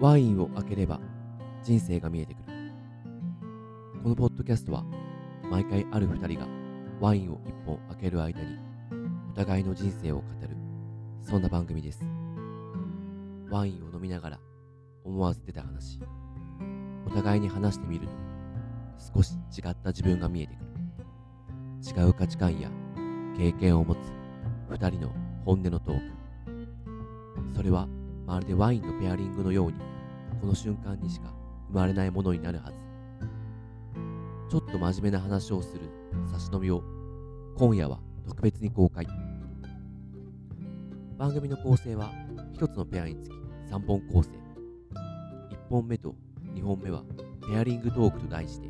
ワインを開ければ人生が見えてくる。このポッドキャストは毎回ある二人がワインを一本開ける間にお互いの人生を語るそんな番組です。ワインを飲みながら思わず出た話お互いに話してみると少し違った自分が見えてくる。違う価値観や経験を持つ二人の本音のトーク。それはまるでワインのペアリングのようにこの瞬間にしか生まれないものになるはず。ちょっと真面目な話をする差し飲みを今夜は特別に公開。番組の構成は1つのペアにつき3本構成。1本目と2本目はペアリングトークと題して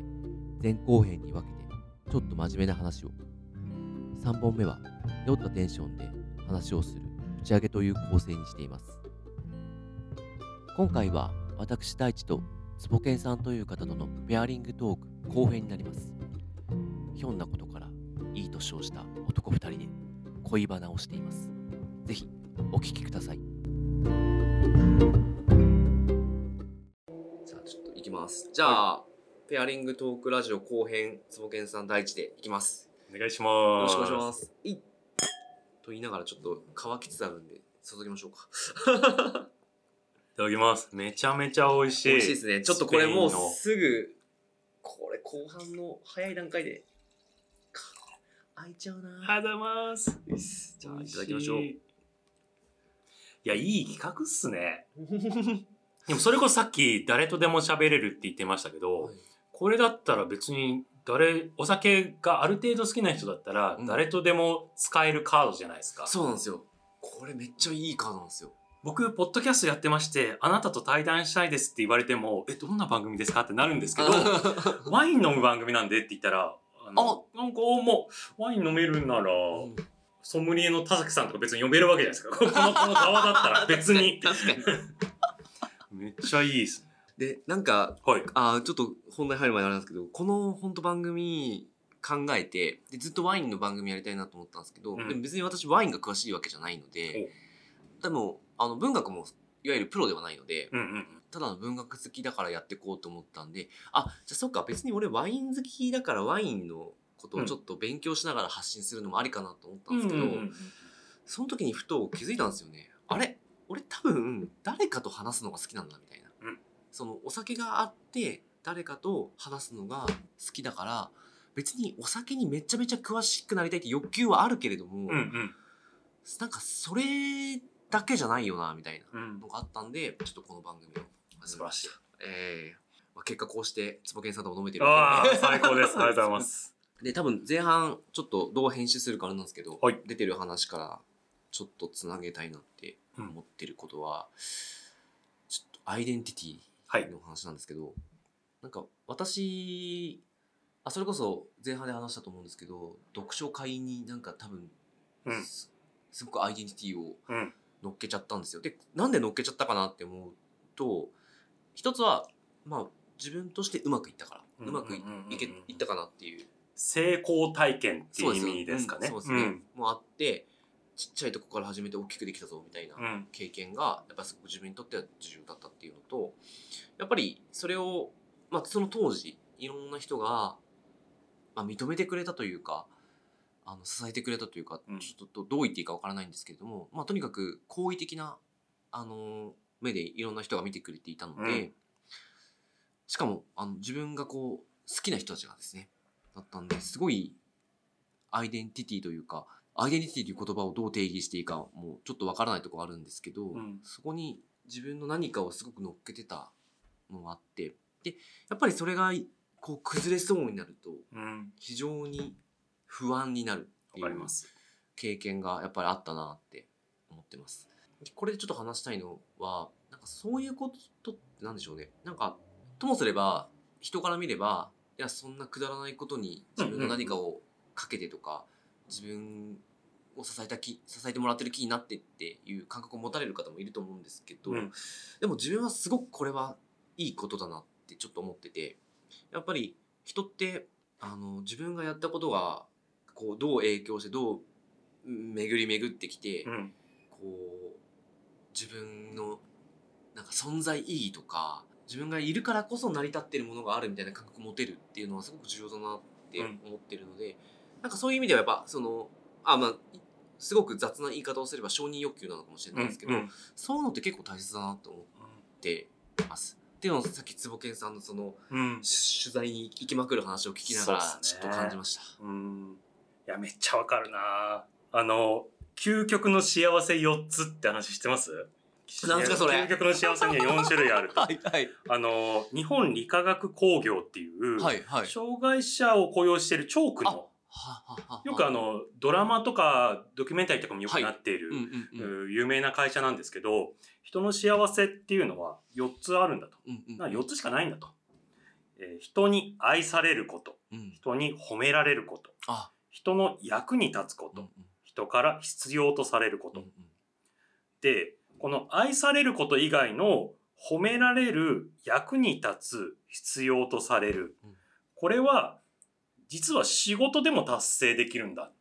前後編に分けてちょっと真面目な話を。3本目は酔ったテンションで話をする打ち上げという構成にしています。今回は私大地とつぼけんさんという方とのペアリングトーク後編になります。ひょんなことからいい年をした男2人で恋バナをしています。ぜひお聞きください。さあちょっといきます。じゃあ、ペアリングトークラジオ後編つぼけんさん大地でいきます。お願いしよます。ろしくお願いします。いっと言いながらちょっと乾きつつあるんで注ぎましょうか。いただきます。めちゃめちゃ美味しい。美味しいですねちょっとこれもうすぐこれ後半の早い段階でか開いちゃうなありがとうございます。じゃあいただきましょういいや、いい企画っすね。でもそれこそさっき誰とでも喋れるって言ってましたけど、はいこれだったら別に誰、お酒がある程度好きな人だったらうん誰とでも使えるカードじゃないですか。そうなんですよこれめっちゃいいカードなんですよ僕、ポッドキャストやってまして、あなたと対談したいですって言われても、え、どんな番組ですかってなるんですけど、ワイン飲む番組なんでって言ったら、あのなんかもう、ワイン飲めるなら、ソムリエの田崎さんとか別に呼べるわけじゃないですか。この、この側だったら 別に。確かに めっちゃいいですね。でなんかはい。あーちょっと本題入る前にあれなんですけどこの本当番組考えてでずっとワインの番組やりたいなと思ったんですけど、うんでも別に私ワインが詳しいわけじゃないのででもあの文学もいわゆるプロではないので、うんうん。ただの文学好きだからやっていこうと思ったんであじゃあそっか別に俺ワイン好きだからワインのことをちょっと勉強しながら発信するのもありかなと思ったんですけど、その時にふと気づいたんですよね。あれ？俺多分誰かと話すのが好きなんだみたいな、うん。そのお酒があって誰かと話すのが好きだから別にお酒にめちゃめちゃ詳しくなりたいって欲求はあるけれども、うんうん。なんかそれだけじゃないよなみたいなうん。のがあったんでちょっとこの番組を素晴らしい。ええまあ、結果こうして坪健さんとも飲めてるああ、最高です。ありがとうございます。で多分前半ちょっとどう編集するかあれなんですけど、はい出てる話からちょっとつなげたいなって思ってることは、ちょっとアイデンティティの話なんですけど、なんか私あそれこそ前半で話したと思うんですけど読書会になんか多分、うんすすごくアイデンティティをうん。乗っけちゃったんですよ。でなんで乗っけちゃったかなって思うと一つはまあ自分としてうまくいったから、うまくいうんうんうんうんいけいったかなっていう成功体験っていう意よ味ですかね。うんそうですね、もうあってちっちゃいとこから始めて大きくできたぞみたいな。経験がやっぱすごく自分にとっては重要だったっていうのとやっぱりそれを、まあ、その当時いろんな人が、まあ、認めてくれたというかあの支えてくれたというか、うん。ちょっとどう言っていいかわからないんですけれども、まあ、とにかく好意的なあの目でいろんな人が見てくれていたので、うん。しかもあの自分がこう好きな人たちがですねだったんですごいアイデンティティというかアイデンティティという言葉をどう定義していいかもうちょっとわからないところあるんですけど、ん。そこに自分の何かをすごく乗っけてたのがあってでやっぱりそれがこう崩れそうになるとうん。非常に不安になるっていうわかります。経験がやっぱりあったなって思ってます。これでちょっと話したいのはなんかそういうことってなんでしょうねなんかともすれば人から見ればいやそんなくだらないことに自分の何かをかけてとか、自分を支えた気支えてもらってる気になってっていう感覚を持たれる方もいると思うんですけど、うんでも自分はすごくこれはいいことだなってちょっと思っててやっぱり人ってあの自分がやったことがこうどう影響してどう巡り巡ってきて、うん。こう自分のなんか存在意義とか自分がいるからこそ成り立ってるものがあるみたいな感覚を持てるっていうのはすごく重要だなって思ってるので、なんかそういう意味ではやっぱそのあまあいすごく雑な言い方をすれば承認欲求なのかもしれないですけど、うんそういうのって結構大切だなと思ってます。っていうのをさっき坪健さんのそのうんし取材に行きまくる話を聞きながらちょっと感じました。うんいやめっちゃわかるな。あの究極の幸せ4つって話してます？なんすかそれ。究極の幸せには4種類ある はいはい。あの日本理化学工業っていう、はいはい。障害者を雇用しているチョークのよくあのドラマとかドキュメンタリーとかもよくなっている、有名な会社なんですけど人の幸せっていうのは4つあるんだと、うんうんな4つしかないんだと、えー人に愛されること。うん。人に褒められること。あ人の役に立つこと、うんうん。人から必要とされること、うんうん。でこの愛されること以外の褒められる役に立つ必要とされる、うん。これは実は仕事でも達成できるんだ。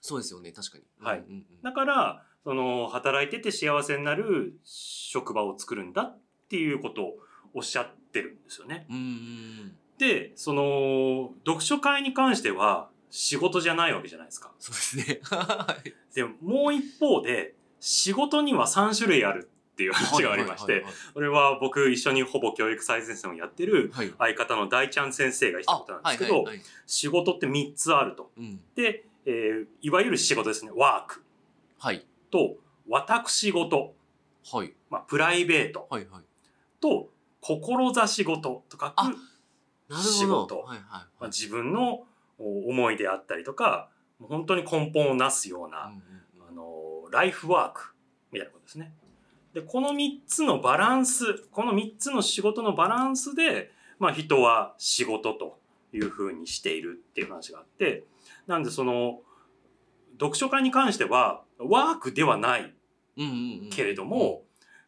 そうですよね。確かに。はい。うんうんうん。だからその働いてて幸せになる職場を作るんだっていうことをおっしゃってるんですよね。うんうんでその読書会に関しては仕事じゃないわけじゃないですか。そうですね。は いでもう一方で仕事には3種類あるっていう話がありまして、これは僕一緒にほぼ教育最前線をやってる。相方の大ちゃん先生が言ったことなんですけど、仕事って3つあると。うんで、えーいわゆる仕事ですね、ワークはいと私事、はいまあ、プライベートはいはい。と志事とかく仕。事はいはいまあ、はい。自分のお思いであったりとか本当に根本をなすような、うんあのライフワークみたいなことですね。でこの3つのバランスこの3つの仕事のバランスで、まあ、人は仕事というふうにしているっていう話があってなんでその読書会に関してはワークではないうんうんうん。けれども、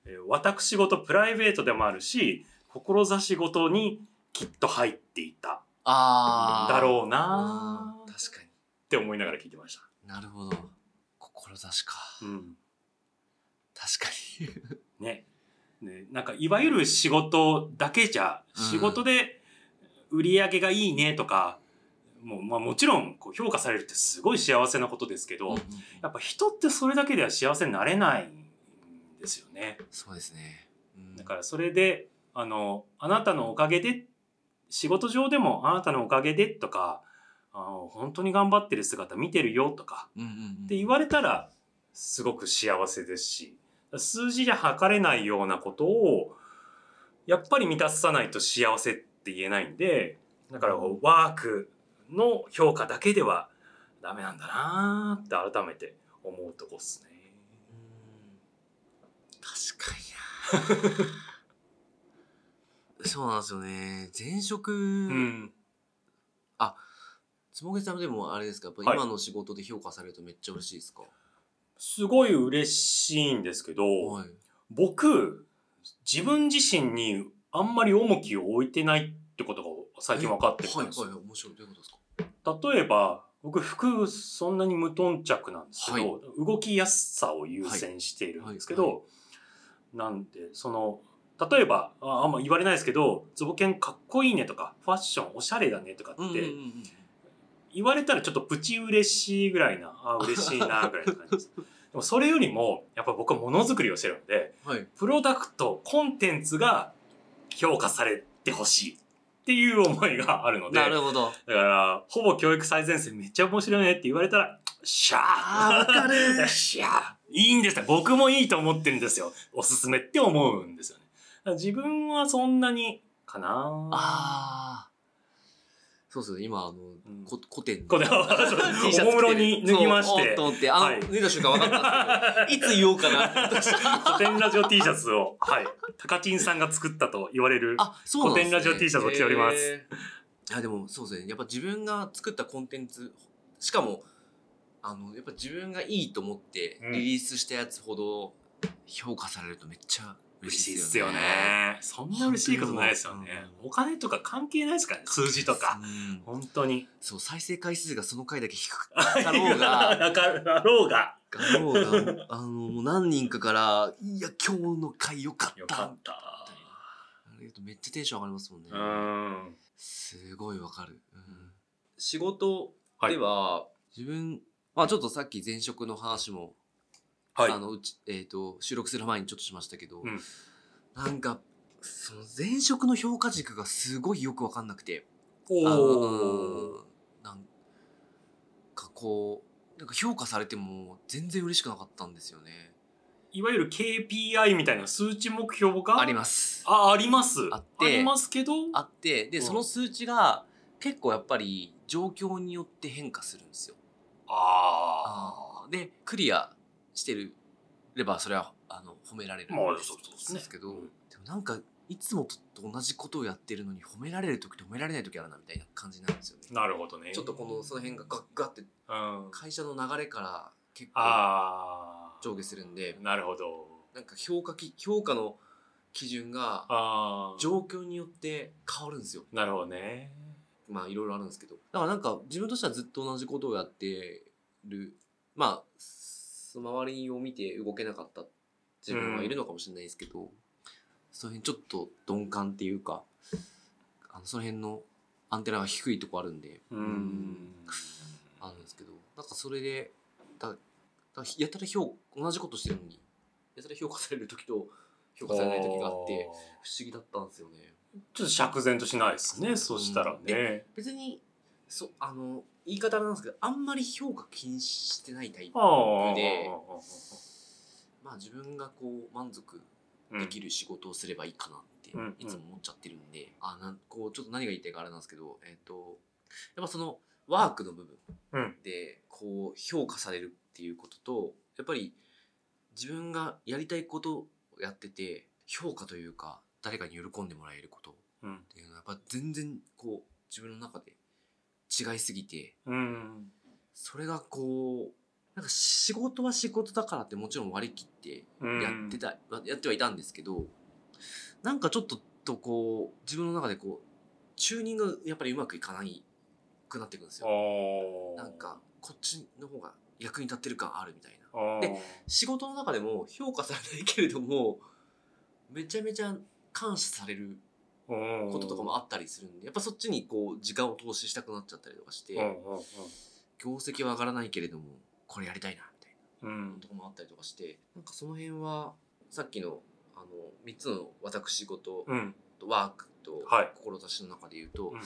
えー私事プライベートでもあるし志事にきっと入っていたあー。だろうあな確かて思いながら聞いてました。になるほど。志か。うん。確かに。ね。ねなんかいわゆる仕事だけじゃうん仕事で売り上げがいいねとか、もうまあ、もちろんこう評価されるってすごい幸せなことですけど、うんうんやっぱ人ってそれだけでは幸せになれないんですよね。そうですね。うん。だからそれであのあなたのおかげで仕事上でもあなたのおかげでとかあの本当に頑張ってる姿見てるよとかうんうんうん。って言われたらすごく幸せですし数字じゃ測れないようなことをやっぱり満たさないと幸せって言えないんでだからワークの評価だけではダメなんだなーって改めて思うとこっすね。うん。確かにな そうなんですよね。前職、うん、つもげさんでもあれですか？やっぱはい。今の仕事で評価されるとめっちゃ嬉しいですか、すごい嬉しいんですけど、はい。僕自分自身にあんまり重きを置いてないってことが最近分かってきたんですよ。はいはい面白い。どういうことですか？例えば僕服そんなに無頓着なんですけど、は動きやすさを優先しているんですけど、はいはなんでその例えばああんま言われないですけど「つぼけんかっこいいね」とか「ファッションおしゃれだね」とかって、うんうんうん言われたらちょっとプチ嬉しいぐらいなあ嬉しいなぐらいの感じです。でもそれよりもやっぱ僕はものづくりをしてるんではいプロダクトコンテンツが評価されてほしいっていう思いがあるのでなるほどだから、ほぼ教育最前線めっちゃ面白いねって言われたら、しゃーわかる ーいいんですよ。僕もいいと思ってるんですよ。おすすめって思うんですよね。自分はそんなに、かな。ああそうそう今あの、ん。こ古典これは T シャツおもむろに脱ぎまして。と思って。あの、はい。脱いだ瞬間分かったんですけどいつ言おうかな古典ラジオ T シャツを、はい。高知さんが作ったと言われる。あそう古典ラジオ T シャツを着ております。いやでもそうですね。やっぱ自分が作ったコンテンツしかもあのやっぱ自分がいいと思ってうんリリースしたやつほど評価されるとめっちゃ嬉しいですよね。そんな嬉しいことないですよね。お金とか関係ないですからね、数字とか。うん本当に。そう再生回数がその回だけ低かったろうがだろうが。だろうがあのもう何人かから「いや今日の回よかった」よかった。あれ言うとめっちゃテンション上がりますもんね、うん。すごいわかる、うん仕事はいでは、自分まあちょっとさっき前職の話も、はい。あ。のうち、えー、と収録する前にちょっとしましたけど、うん。なんかその前職の評価軸がすごいよくわかんなくて。おなんかこうなんか評価されても全然嬉しくなかったんですよね。いわゆる KPI みたいな数値目標があります。あ、あります？あって。りますけど？あってで、うん。その数値が結構やっぱり状況によって変化するんですよ。あでクリアしてるればそれはあの褒められるんまあそうそうですねですけど、うんでもなんかいつもと同じことをやってるのに褒められる時と褒められない時あるなみたいな感じなんですよねあ。なるほどね。ちょっとこのその辺がガッガッってうん。会社の流れから結構ああ。上下するんでなるほど。なんか評価き評価の基準がああ。状況によって変わるんですよなるほどね。まあいろいろあるんですけどだからなんか自分としてはずっと同じことをやってるまあ周りを見て動けなかった自分はいるのかもしれないですけど、その辺ちょっと鈍感っていうかあのその辺のアンテナが低いとこあるんでうん。あるんですけどなんかそれでだだやたら評同じことしてるのにやたら評価される時と評価されない時があって不思議だったんですよね。ちょっと釈然としないですね。そしたらね。別にそあの言い方なんですけどあんまり評価気にしてないタイプ。でまあ自分がこう満足できる。る仕事をすればいいかなってうんいつも思っちゃってるんで、あなんこうちょっと何が言いたいかあれなんですけどえっ、とやっぱそのワークの部分うん。でこう評価されるっていうこととやっぱり自分がやりたいことをやってて評価というか誰かに喜んでもらえることうん。っていうのはやっぱ全然こう自分の中で違いすぎてうん。それがこうなんか仕事は仕事だからってもちろん割り切ってやってた、やってはいたんですけどなんかちょっととこう自分の中でこうチューニングがやっぱりうまくいかないくなっていくんですあよ。あ。なんかこっちの方が役に立ってる感あるみたいな。で仕事の中でも評価されないけれどもめちゃめちゃ感謝されるここととかもあったりするんでやっぱそっちにこう時間を投資したくなっちゃったりとかして、業績は上がらないけれどもこれやりたいなみたい。なんとかもあったりとかしてなんかその辺はさっきのあの3つの私事うん。とワークとはい志の中で言うと、うん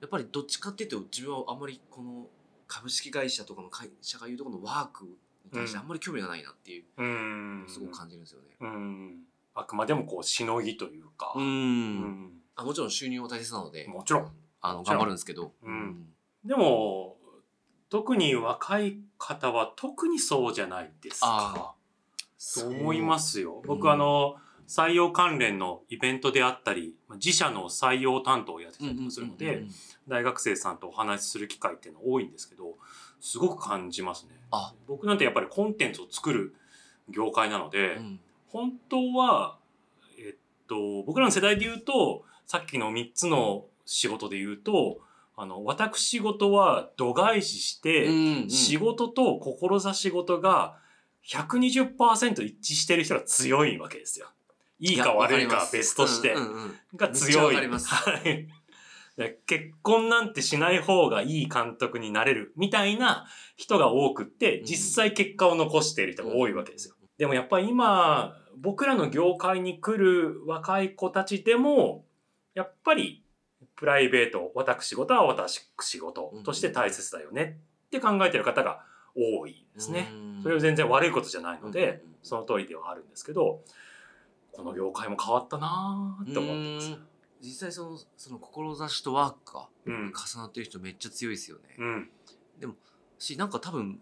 やっぱりどっちかっていうと自分はあんまりこの株式会社とかの会社が言うところのワークに対してあんまり興味がないなっていうすごく感じるんですよね。うん。あくまでもこう、しのぎというか。うん。うん。あもちろん収入も大切なので。もちろん。あの頑張るんですけど、うん。でも、特に若い方は特にそうじゃないですか。と思いますすよ。僕、うん。あの、採用関連のイベントであったり、自社の採用担当をやってたりとかするので、大学生さんとお話しする機会っていうのは多いんですけど、すごく感じますね。あ。僕なんてやっぱりコンテンツを作る業界なので、うん本当は、えっと、僕らの世代で言うと、さっきの3つの仕事で言うと、あの、私事は度外視して、うんうん仕事と志事が120%一致してる人が強いわけですよ。いいか悪いか別として。うんうんうんが強い。結婚なんてしない方がいい監督になれるみたいな人が多くって、うん実際結果を残している人が多いわけですよ。でもやっぱり今、僕らの業界に来る若い子たちでも、やっぱりプライベート、私事は私仕事として大切だよねって考えてる方が多いですね。うんそれは全然悪いことじゃないので、その通りではあるんですけど、この業界も変わったなーって思ってます。うん実際そのその志とワークがうん。重なってる人めっちゃ強いですよね、うん。しなんか多分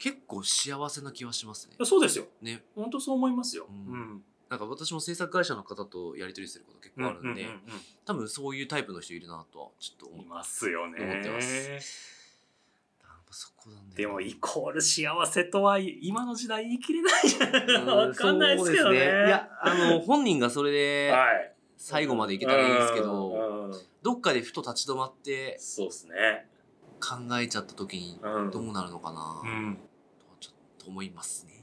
結構幸せな気はしますねそうですよ。ね本当そう思いますよ。ううんん。なんか私も制作会社の方とやり取りすること結構あるんで、うんうんうん多分そういうタイプの人いるなとはちょっとうんい思うますよね。思ってますそこなんだよでもイコール幸せとは今の時代言い切れないじゃうんん。わかんないですけどね。そういやあの本人がそれではい。最後までいけたらいいんですけど、うんうんどっかでふと立ち止まってそうですね。考えちゃった時にうん。どうなるのかな、うん。とちょっと思いますね。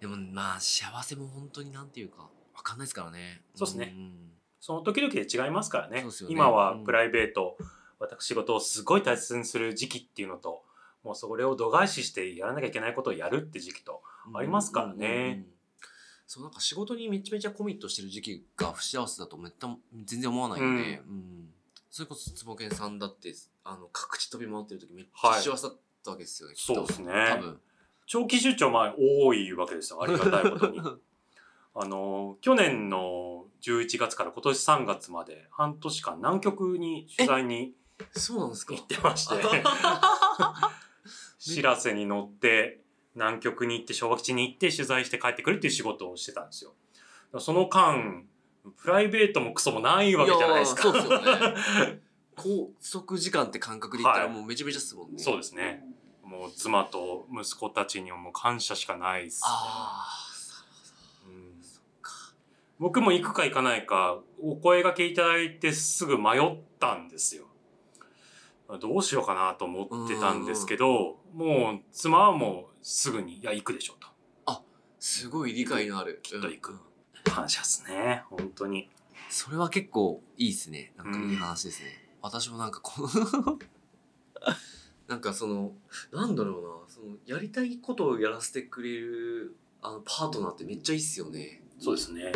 でもまあ幸せも本当になんていうかわかんないですからね。そうっすね。んその時々で違いますからね。ね。今はうん。プライベート、私仕事をすごい大切にする時期っていうのと、もうそれを度外視してやらなきゃいけないことをやるって時期と。ありますからねうんうん。うんそうなんか仕事にめちゃめちゃコミットしてる時期が不幸せだとめった全然思わないので、うん。それこそ坪健さんだってあの各地飛び回ってる時めっちゃはい。幸せだったわけですよね、きっと。そうですね。多分長期出張まあ多いわけですよ。ありがたいことに。あの、去年の11月から今年3月まで半年間南極に取材にそうなんですか？行ってまして、知らせに乗って南極に行って昭和基地に行って取材して帰ってくるっていう仕事をしてたんですよ。その間、プライベートもクソもないわけじゃないですか。そうですよね拘束時間って感覚で言ったらはいもうめちゃめちゃっすもんね、そうですね。もう妻と息子たちにはもう感謝しかないです、ね。あうんあそっか僕も行くか行かないかお声掛けいただいてすぐ迷ったんですよ。どうしようかなと思ってたんですけど、もう妻はもうすぐに、いや、行くでしょうと。すごい理解のある。きっと行く。うん。感謝っすね、本当に。それは結構いいですね。なんかいい話ですね、私もなんかこの なんかそのなんだろうなそのやりたいことをやらせてくれるあのパートナーってめっちゃいいっすよねそうですね。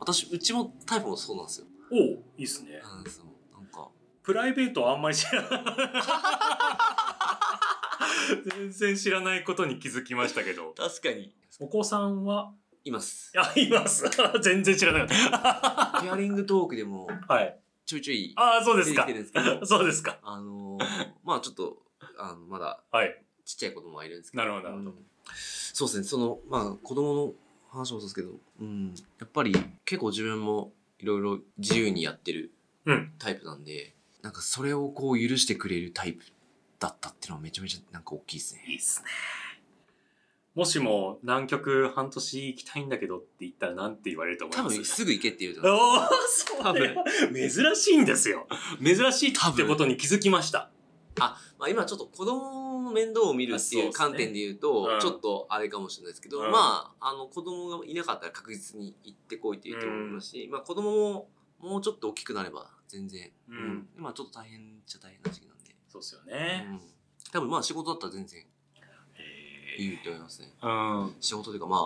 私うちもタイプもそうなんですよおういいっすね。なんですよなんかプライベートはあんまり知らない。全然知らないことに気づきましたけど。確かにお子さんはいます あ、います。全然知らなかっペアリングトークでもた。はい。ちょいちょいああ、そうですかそうですか。あのーまあちょっとあのまだはい。ちっちゃい子供はいるんですけどなるほど、なるそうですねそのまあ子供の話もそうですけど、うん、やっぱり結構自分もいろいろ自由にやってるうんタイプなんで、なんかそれをこう許してくれるタイプだったっていうのはめちゃめちゃなんか大きいですね。いいっすね。もしも南極半年行きたいんだけどって言ったらなんて言われると思い多ます？分すぐ行けって言うと思うおーそれは珍しいんですよ。珍しいってことに気づきました。あ、まあ今ちょっと子供の面倒を見るっていう観点で言うと、うん。ちょっとあれかもしれないですけど、うん。まあ、あの子供がいなかったら確実に行ってこいって言うと思いますし、まあ子供ももうちょっと大きくなれば全然、うん。今ちょっと大変っちゃ大変な時期なんで、そうですよね。うん、多分まあ仕事だったら全然へいいと思いますね。ーうん。仕事というかまあ、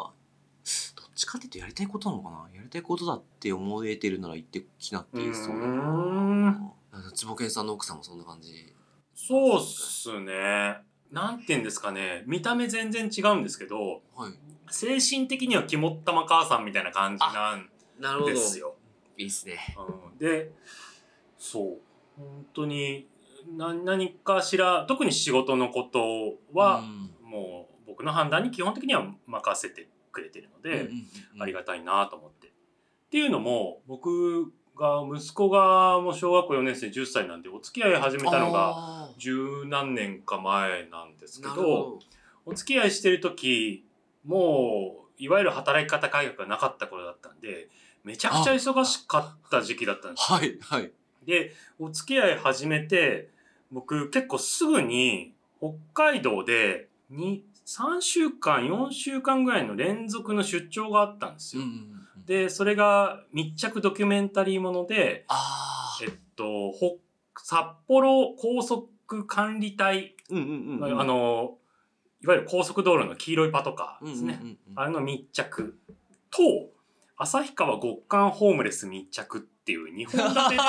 どっちかっていうとやりたいことなのかな？やりたいことだって思えてるなら行ってきなっていいそうだなん坪健さんの奥さんもそんな感じ。そうっすね。なんて言うんですかね。見た目全然違うんですけど、はい。精神的には肝っ玉母さんみたいな感じなんなるほど。ですよ。いいっすね。うんでそう本当に何何かしら特に仕事のことはう、んもう僕の判断に基本的には任せてくれてるので、ありがたいなと思って。っていうのも僕が息子がもう小学校4年生10歳なんでお付き合い始めたのがあ十何年か前なんですーけどお付き合いしてる時もういわゆる働き方改革がなかった頃だったんでめちゃくちゃ忙しかった時期だったんですよはいはい。でお付き合い始めて僕結構すぐに北海道でに3週間4週間ぐらいの連続の出張があったんですよ。うんうんうんでそれが密着ドキュメンタリーもので、あえっと、ほ札幌高速管理隊。あのいわゆる高速道路の黄色いパトカーですね、あれの密着と旭川極寒ホームレス密着っていう2本立てで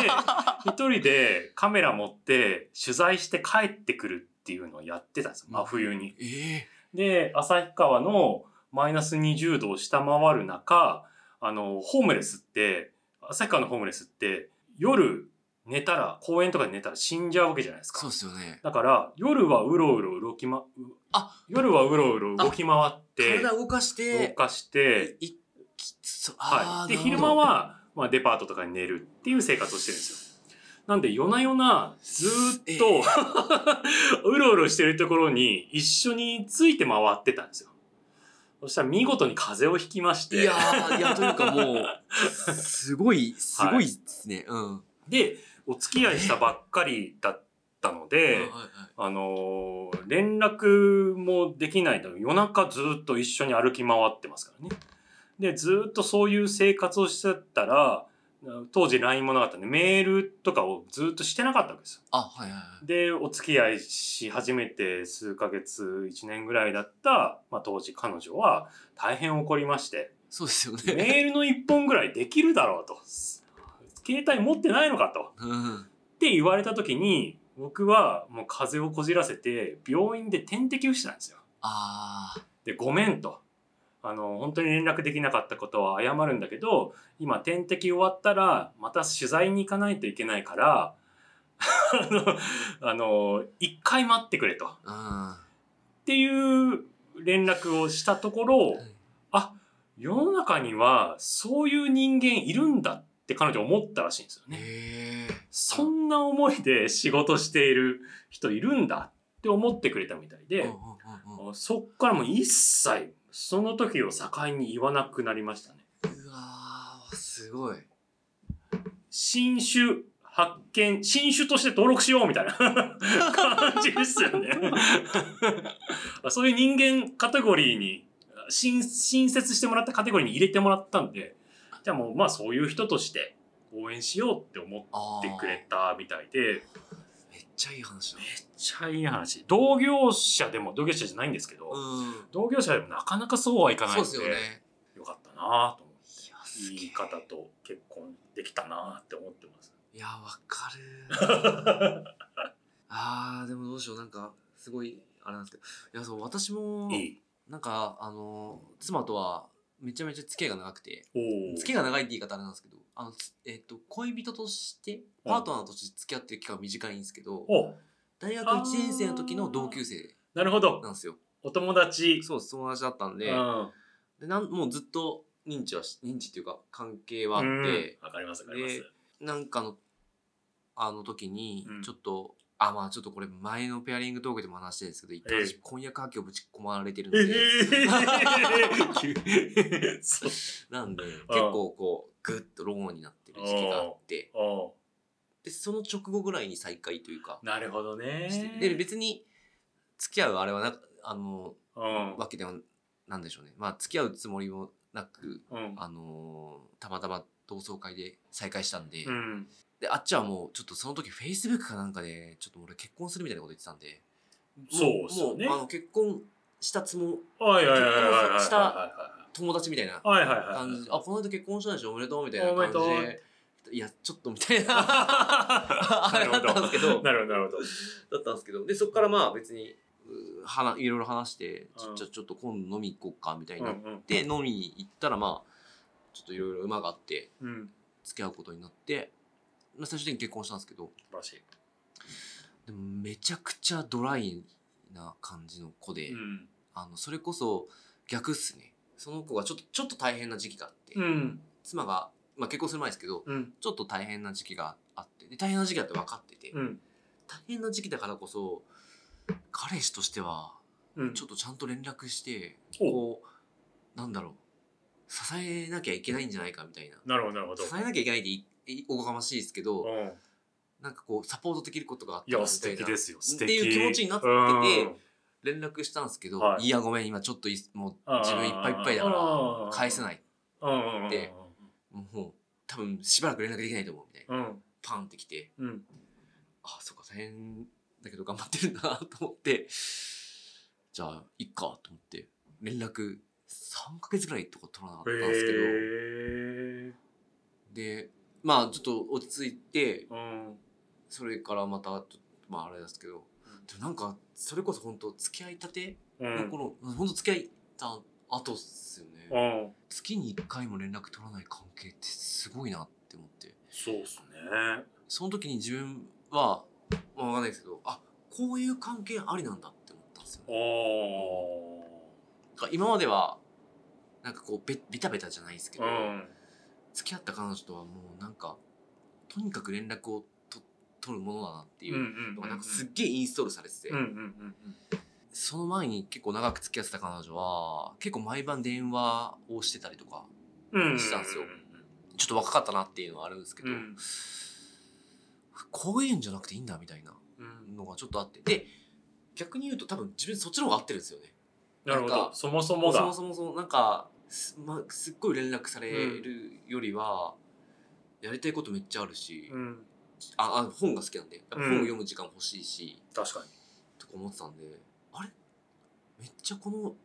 一人でカメラ持って取材して帰ってくるっていうのをやってたんですよ。真冬に。えで旭川のマイナス20度を下回る中あのホームレスって旭川のホームレスって夜寝たら公園とかで寝たら死んじゃうわけじゃないですか。そうですよね。だから夜はうろうろ動きまうあ夜はうろうろ動き回って体動かし動て、かして、いそはい、で昼間は、まあ、デパートとかに寝るっていう生活をしてるんですよ。なんで夜な夜なずーっえと、うろうろしてるところに一緒について回ってたんですよ。そしたら見事に風邪をひきまして。いやーいやというかもうすごいすごいですね、うんで、お付き合いしたばっかりだったので、はいはいあのー連絡もできないの夜中ずっと一緒に歩き回ってますからね。で、ずっとそういう生活をしてたら、当時 LINE もなかったんで、メールとかをずっとしてなかったわけですよ。あはいはいはいで、お付き合いし始めて数ヶ月、1年ぐらいだった、まあ、当時彼女は大変怒りまして、そうですよメねールの1本ぐらいできるだろうと。携帯持ってないのかと。うんって言われた時に、僕はもう風邪をこじらせて、病院で点滴をしてたんですよ。あで、ごめんと。あの、本当に連絡できなかったことは謝るんだけど、今点滴終わったら、また取材に行かないといけないから、あの、あの、一回待ってくれと。っあていう連絡をしたところ、あ、世の中にはそういう人間いるんだって彼女思ったらしいんですよね。そんな思いで仕事している人いるんだって思ってくれたみたいで、そっからもう一切その時を境に言わなくなりましたね。うわーすごい新種発見、新種として登録しようみたいな 感じですよね。そういう人間カテゴリーに、新新設してもらったカテゴリーに入れてもらったんで、じゃあもうまあそういう人として応援しようって思ってくれたみたいで、ちゃいい話だめっちゃいい話。同業者でも、同業者じゃないんですけど、うん。同業者でもなかなかそうはいかないそうので、ですよね。よかったなと思って、いいい方と結婚できたなって思ってます。いやわかる。あーでもどうしよう。なんかすごいあれなんですけど。いやそう私も。なんかあの妻とはめちゃめちゃ付き合いが長くてお付き合いが長いって言い方あれなんですけどあの、つえっと恋人としてパートナーとして付き合ってる期間は短いんですけどお大学1年生の時の同級生なるほど。なんですよお友達。そう友達だったんで,、うん。でなんもうずっと認知はし認知っていうか関係はあって、うんわかりますわかりますで。なんかのあの時にうんちょっと、あまあちょっとこれ前のペアリングトークでも話してるんですけど一回ええ。私婚約破棄をぶち込まれてるのえで、え そう。なんで結構こうグッとローンになってる時期があって。おでその直後ぐらいに再会というか。なるほどね。で別に付き合うあれはなあのうん。わけではなんでしょうね。まあ付き合うつもりもなくうん。あのたまたま同窓会で再会したんで、うん。であっちはもうちょっとその時フェイスブックかなんかでちょっと俺結婚するみたいなこと言ってたんで。そうもっすよね。もうあの結婚したつもはいはいはいはいはいはいしたは友達みたいないはいはいはい。感じ。であこの間結婚したでしょ？おめでとうみたいな感じで。いやちょっとみたいな。あれだったんですけど。なるほど。なるほど。だったんですけど。でそこからまあ別にうはないろいろ話してちうん。ょちょちょっと今度飲み行こうかみたいになっうんうんて、飲みに行ったらまあちょっといろいろ馬があってうん。付き合うことになって、まあ、最終的に結婚したんですけど素晴らしい。でもめちゃくちゃドライな感じの子で、うん。あのそれこそ逆っすねその子がちょっとちょっと大変な時期があって、うん。妻が、まあ、結婚する前ですけどうん。ちょっと大変な時期があってで大変な時期だって分かってて、うん。大変な時期だからこそ彼氏としてはうん。ちょっとちゃんと連絡して、おこうなんだろう支えなきゃいけないんじゃないかみたいななるほどなるほど。支えなきゃいけないっておこがましいですけど、うん。なんかこうサポートできることがあったいや、素らみたいな敵ですよ。素って敵。いう気持ちになってうんて連絡したんですけど、はいい、やごめん今ちょっといもう自分いっぱいいっぱいだから返せないうんうんうんでもう多分しばらく連絡できないと思うみたいなうん。パンってきてうん。あそうか大変だけど頑張ってるんだなと思ってじゃあいっかと思って連絡3ヶ月ぐらいとか取らなかったんですけど、へえ。でまあちょっと落ち着いてうん。それからまたまああれですけど、でもなんかそれこそ本当付き合いたてうん。の頃、本当付き合いた後っすよね、うん。月に1回も連絡取らない関係ってすごいなって思ってそうっすね。その時に自分は、まあ、分かんないですけどあこういう関係ありなんだって思ったんですよね今まではなんかこうベベタベタじゃないですけど、うん。付き合った彼女とはもうなんかとにかく連絡を取っ取るものだなっていうのがなんかすっげえインストールされてて、その前に結構長く付き合ってた彼女は結構毎晩電話をしてたりとかしたんですよ。ちょっと若かったなっていうのはあるんですけど、うん。こういうんじゃなくていいんだみたいなうん。のがちょっとあって。で逆に言うと多分自分そっちの方が合ってるんですよね。なるほなんかどそもそもがそもそもそのなんかす,、ま、すっごい連絡されるよりは、やりたいことめっちゃあるし、うん。ああ本が好きなんで本を読む時間欲しいし、確かに。とか思ってたんであれ？めっちゃこの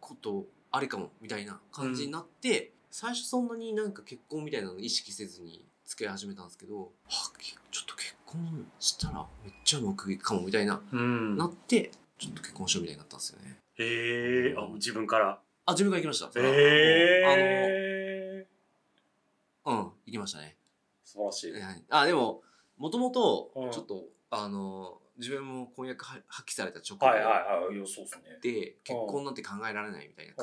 ことありかもみたいな感じになって、最初そんなになんか結婚みたいなの意識せずに付き合い始めたんですけどあけちょっと結婚したらめっちゃうまくいくかもみたいな、うん。なってちょっと結婚しようみたいになったんですよね。へえあ自分からあ自分が行きました。えあのうん行きましたね。素晴らしい。はい。あでももともとうん。ちょっとあの自分も婚約は破棄された直後はいはいはい。ですね。で結婚なんて考えられないみたいな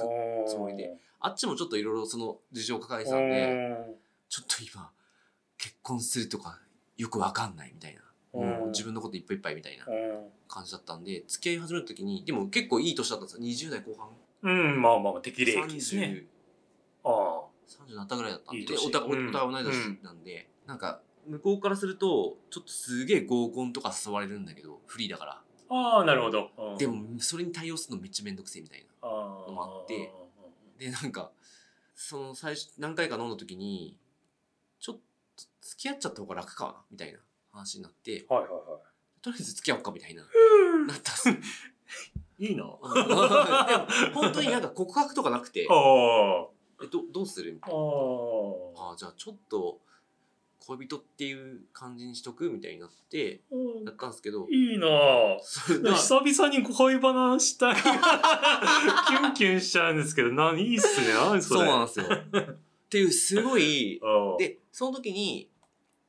つもりで。あっちもちょっといろいろその事情を抱えてたんでちょっと今結婚するとかよくわかんないみたいな。うん。もう自分のこといっぱいいっぱいみたいなうん。感じだったんで付き合い始めた時にでも結構いい年だったんですよ。20代後半うんまあまあまあ適齢期ですね。30ああ。30になったぐらいだった。んでいい年。お互い同い年なんで、なんか向こうからするとちょっとすげえ合コンとか誘われるんだけどフリーだから。ああなるほど。うん。でもそれに対応するのめっちゃめんどくせえみたいなあのもあってでなんかその最初何回か飲んだ時にちょっと付き合っちゃった方が楽かなみたいな話になってはいはいはとりあえず付き合おうかみたいな。いなったんですよ いいな。でも本当になんか告白とかなくて。えどどうするみたいな。ああじゃあちょっと恋人っていう感じにしとくみたいになってやったんですけど。いいな。久々に恋バナしたい。キュンキュンしちゃうんですけど何いいっすね。何それ。そうなんですよ。っていうすごいでその時に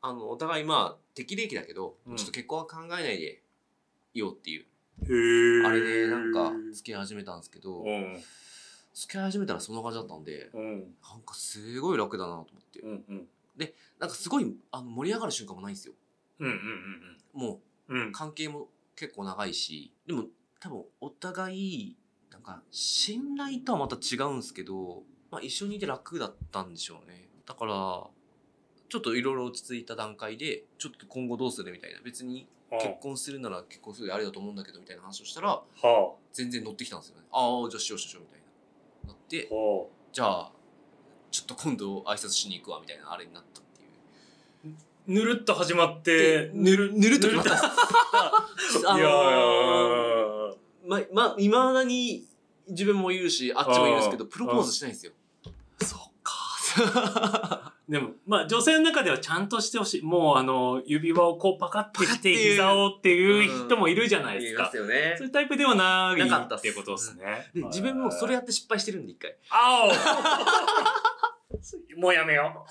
あのお互いまあ適齢期だけど、うん。ちょっと結婚は考えないでいようっていうあれでなんか付き合い始めたんですけどうん。付き合い始めたらそんな感じだったんでうん。なんかすごい楽だなと思って。うんうん。なんかすごいあの盛り上がる瞬間もないんですよ。うんうんもうんうん。う関係も結構長いしでも多分お互いなんか信頼とはまた違うんですけど、まあ、一緒にいて楽だったんでしょうね。だからちょっといろいろ落ち着いた段階でちょっと今後どうするみたいな。別には結婚するなら結婚するでありだと思うんだけどみたいな話をしたらあ。は全然乗ってきたんですよね。ああじゃあしようしようしようみたいな。なってあはじゃあちょっと今度挨拶しに行くわみたいなあれになったっていう。あぬるっと始まってぬるぬるっと決まった。あいやのー。ままいまだに自分も言うしあっちも言うんですけどプロポーズしないんですよ。そっか でもまあ女性の中ではちゃんとしてほしい。もうあの指輪をこうパカッてして膝をっていう人もいるじゃないですか、よね。そういうタイプではないなかったっていうことですね。で自分もそれやって失敗してるんで一回。あお。もうやめよ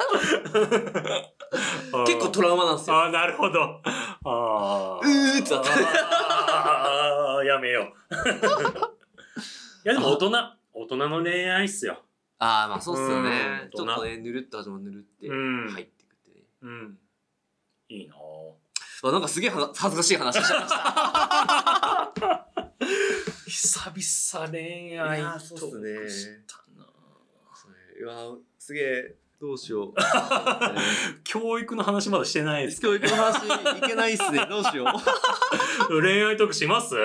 う。結構トラウマなんですよ。ああ、なるほど。ああ。うーってなって。ああ、やめよう。いや、でも大人、大人の恋愛っすよ。ああまあそうっすよね。うん。ちょっとねぬるっと始まるぬるってうん。入ってくってね。うん。いいなぁ。あなんかすげえは恥ずかしい話しちゃいました。久々恋愛いやーそうっすね。トークしたなぁ。それいやすげえどうしよう。教育の話まだしてないです。か教育の話いけないっすね。どうしよう。恋愛トークします？い。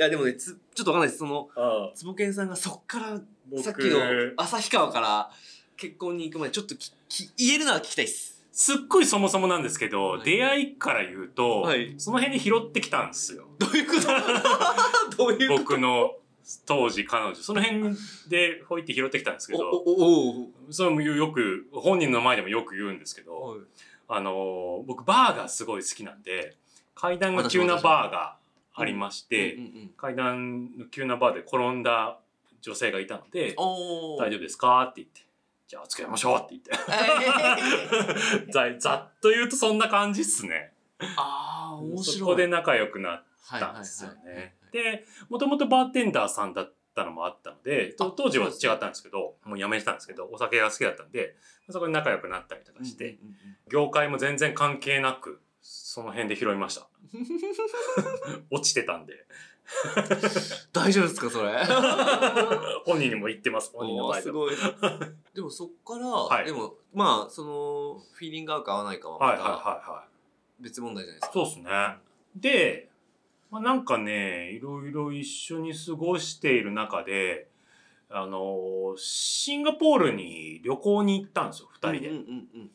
やでもねつちょっとわかんないです。そのつぼけんさんがそっから僕。さっきの旭川から結婚に行くまでちょっときき言えるなら聞きたいっす。すっごいそもそもなんですけど、はい。出会いから言うと、はい。その辺に拾ってきたんですよ。どういうこと？どういうこと？僕の当時彼女。その辺でほいって拾ってきたんですけおど、おおそれもよく、本人の前でもよく言うんですけど、おあのー、僕バーがすごい好きなんで、階段が急なバーがありまして、階段の急なバーで転んだ女性がいたので、お大丈夫ですかって言って、じゃあ付き合いましょうって言って。夫 ざざっと言うとそんな感じっすね。ああ面白いそこで仲良くなっはいたんですよね。で、もともとバーテンダーさんだったのもあったので、当時は違ったんですけど、もう辞めてたんですけど、お酒が好きだったんで、そこで仲良くなったりとかして、うんうんうん業界も全然関係なく、その辺で拾いました。落ちてたんで。大丈夫ですかそれ？本人にも言ってます、本人の前ででもそっから、はいでもまあそのフィーリング合うか合わないかは別問題じゃないですい。か、そうですね。で、まあ、なんかね、いろいろ一緒に過ごしている中で、あの、シンガポールに旅行に行ったんですよ、二人で。うんうんうん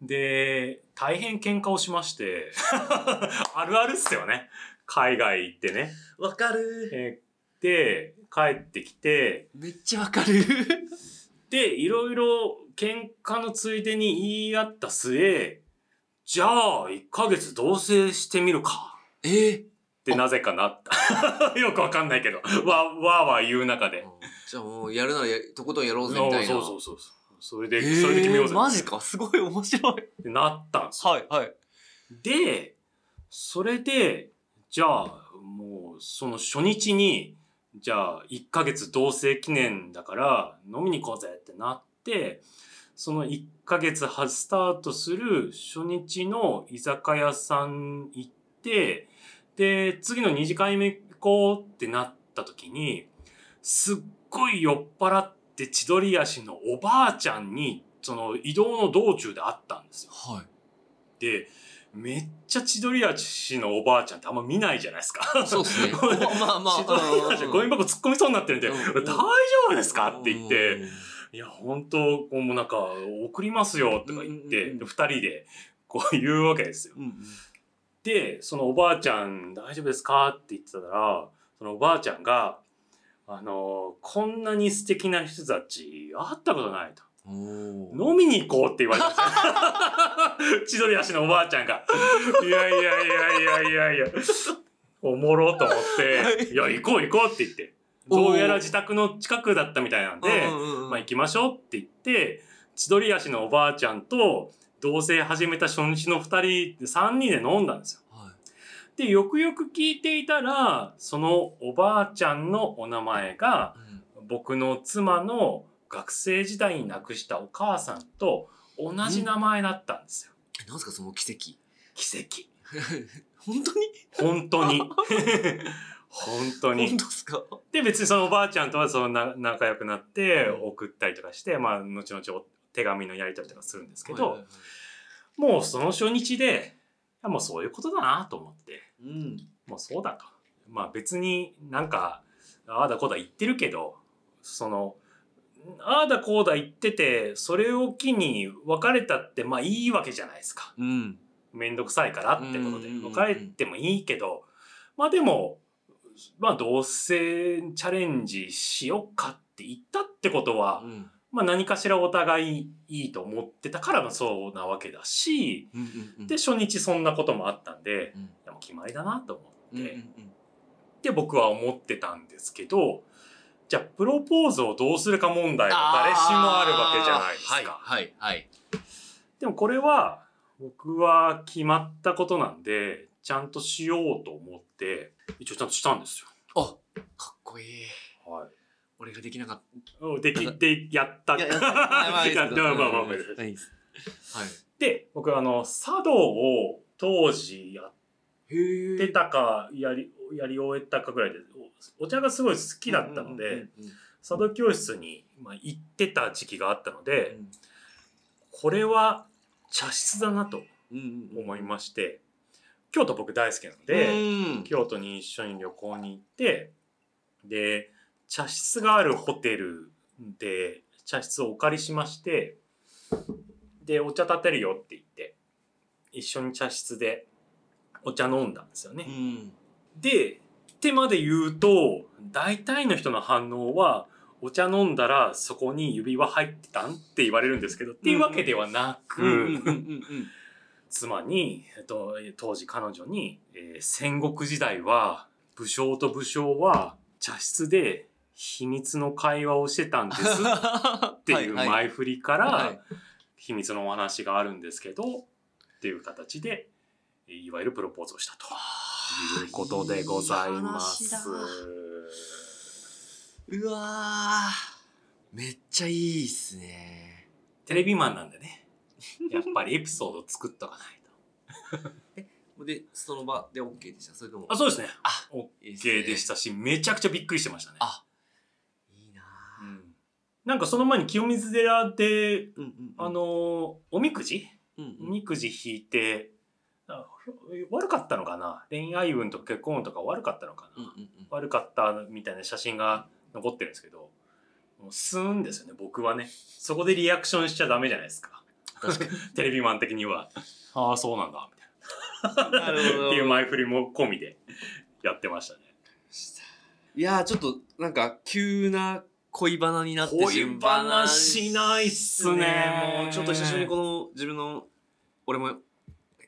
で、大変喧嘩をしまして、あるあるっすよね。海外行ってね。わかるえーで、帰ってきて、めっちゃわかるで、いろいろ喧嘩のついでに言い合った末、じゃあ、1ヶ月同棲してみるか。え？ー、なぜかなった。よくわかんないけど、わ、わーわー言う中で。じゃあもうやるならやとことんやろうぜみたいなそうそうそうそう。それで、えーそれで決めようぜ。マジかすごい面白いってなったんですよ。はいはいで、それで、じゃあ、もう、その初日に、じゃあ、1ヶ月同棲記念だから、飲みに行こうぜってなって、その1ヶ月はスタートする初日の居酒屋さん行って、で、次の2次会目行こうってなった時に、すっごい酔っ払って千鳥足のおばあちゃんに、その移動の道中で会ったんですよ。はい。で、めっちゃ千鳥足のおばあちゃんってあんま見ないじゃないですか。そうですね。まあまあまあ。千鳥足、ゴミ箱突っ込みそうになってるんで、うん。大丈夫ですかって言って、いや、本当こうもうなんか、送りますよとか言って、二人でこう言うわけですよ。うんうんで、そのおばあちゃん大丈夫ですか？って言ってたら、そのおばあちゃんが、あの、こんなに素敵な人たち会ったことないと。飲みに行こうって言われたんですよ。千鳥足のおばあちゃんが。いやいやいやいやいやいや。おもろと思って、いや、行こう行こうって言って。どうやら自宅の近くだったみたいなんで、まあ行きましょうって言って、千鳥足のおばあちゃんと同棲始めた初日の二人、三人で飲んだんですよ。はいで、よくよく聞いていたら、そのおばあちゃんのお名前が、僕の妻の学生時代に亡くしたお母さんと同じ名前だったんですよ。えなんすかその奇跡？奇跡。本当に？本当に。本当に本。当ですか？で、別にそのおばあちゃんとはそのな仲良くなってうん送ったりとかして、まあ、後々お手紙のやり取りとかするんですけど、もうその初日で、もうそういうことだなと思って、うん。もうそうだと。まあ別になんか、ああだこうだ言ってるけど、その、ああだこうだ言ってて、それを機に別れたってまあいいわけじゃないですか。うん。めんどくさいからってことで。別れてもいいけどまあでもまあ同棲チャレンジしよっかって言ったってことは、うんまあ何かしらお互いいいと思ってたからもそうなわけだしうんうんうんで初日そんなこともあったんでうんいやもう決まりだなと思うんって、うんうんで僕は思ってたんですけどじゃあプロポーズをどうするか問題は誰しもあるわけじゃないですか。はいはいはいでもこれは僕は決まったことなんでちゃんとしようと思って一応ちゃんとしたんですあかっこいいよ。はい。俺ができなかっできてやった。ややったまあ まあまあはい。で僕あの茶道を当時やっへてたかやりやり終えたかぐらいでおお茶がすごい好きだったので、茶道教室にまあ行ってた時期があったので、これは茶室だなと思いまして、京都僕大好きなので。うん。京都に一緒に旅行に行ってで茶室があるホテルで茶室をお借りしましてでお茶立てるよって言って一緒に茶室でお茶飲んだんですよね。うんでってまで言うと大体の人の反応はお茶飲んだらそこに指輪入ってたんって言われるんですけど、っていうわけではなく、妻に、えっと、当時彼女に、えー戦国時代は武将と武将は茶室で秘密の会話をしてたんですっていう 前振りからはい。秘密のお話があるんですけどっていう形でえーいわゆるプロポーズをしたということでございます。うわー。めっちゃいいっすね。テレビマンなんでね。やっぱりエピソードを作っとかないと。でその場で OK でした？それともあそうですね。あ OK でしたしめちゃくちゃびっくりしてましたね。あなんかその前に清水寺でうんうんうん。あのーおみくじ？うんおみくじ引いてあ悪かったのかな？恋愛運とか結婚運とか悪かったのかな、うんうんうん。悪かったみたいな写真が残ってるんですけどもうスーンですよね僕はね。そこでリアクションしちゃダメじゃないですか。テレビマン的には。ああそうなんだみたいな。っていう前振りも込みでやってましたね。いやーちょっとなんか急な恋バナになって恋バナしないっすねもうちょっと久しぶりにこの自分の俺も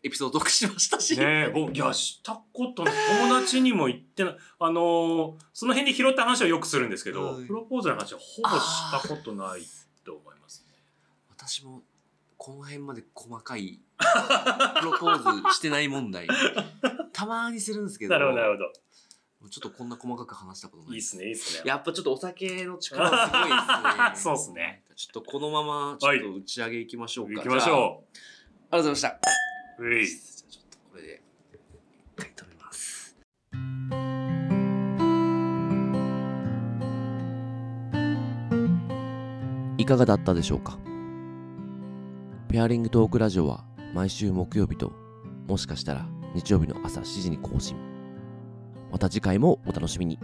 エピソードトークしましたし、ねえ僕いやしたことない。友達にも言ってない。あのーその辺で拾った話はよくするんですけど、はい。プロポーズの話はほぼしたことないと思いますね。私もこの辺まで細かい プロポーズしてない問題たまにするんですけど。なるほどなるほどちょっとこんな細かく話したことない。いいっすねいいっすね。やっぱちょっとお酒の力すごいですね。そうっすね。ちょっとこのままちょっと打ち上げいきましょうか、行きましじゃありがとうございました。ううい。じゃあちょっとこれで一回止めます。いかがだったでしょうか？ペアリングトークラジオは毎週木曜日ともしかしたら日曜日の朝7時に更新また次回もお楽しみに。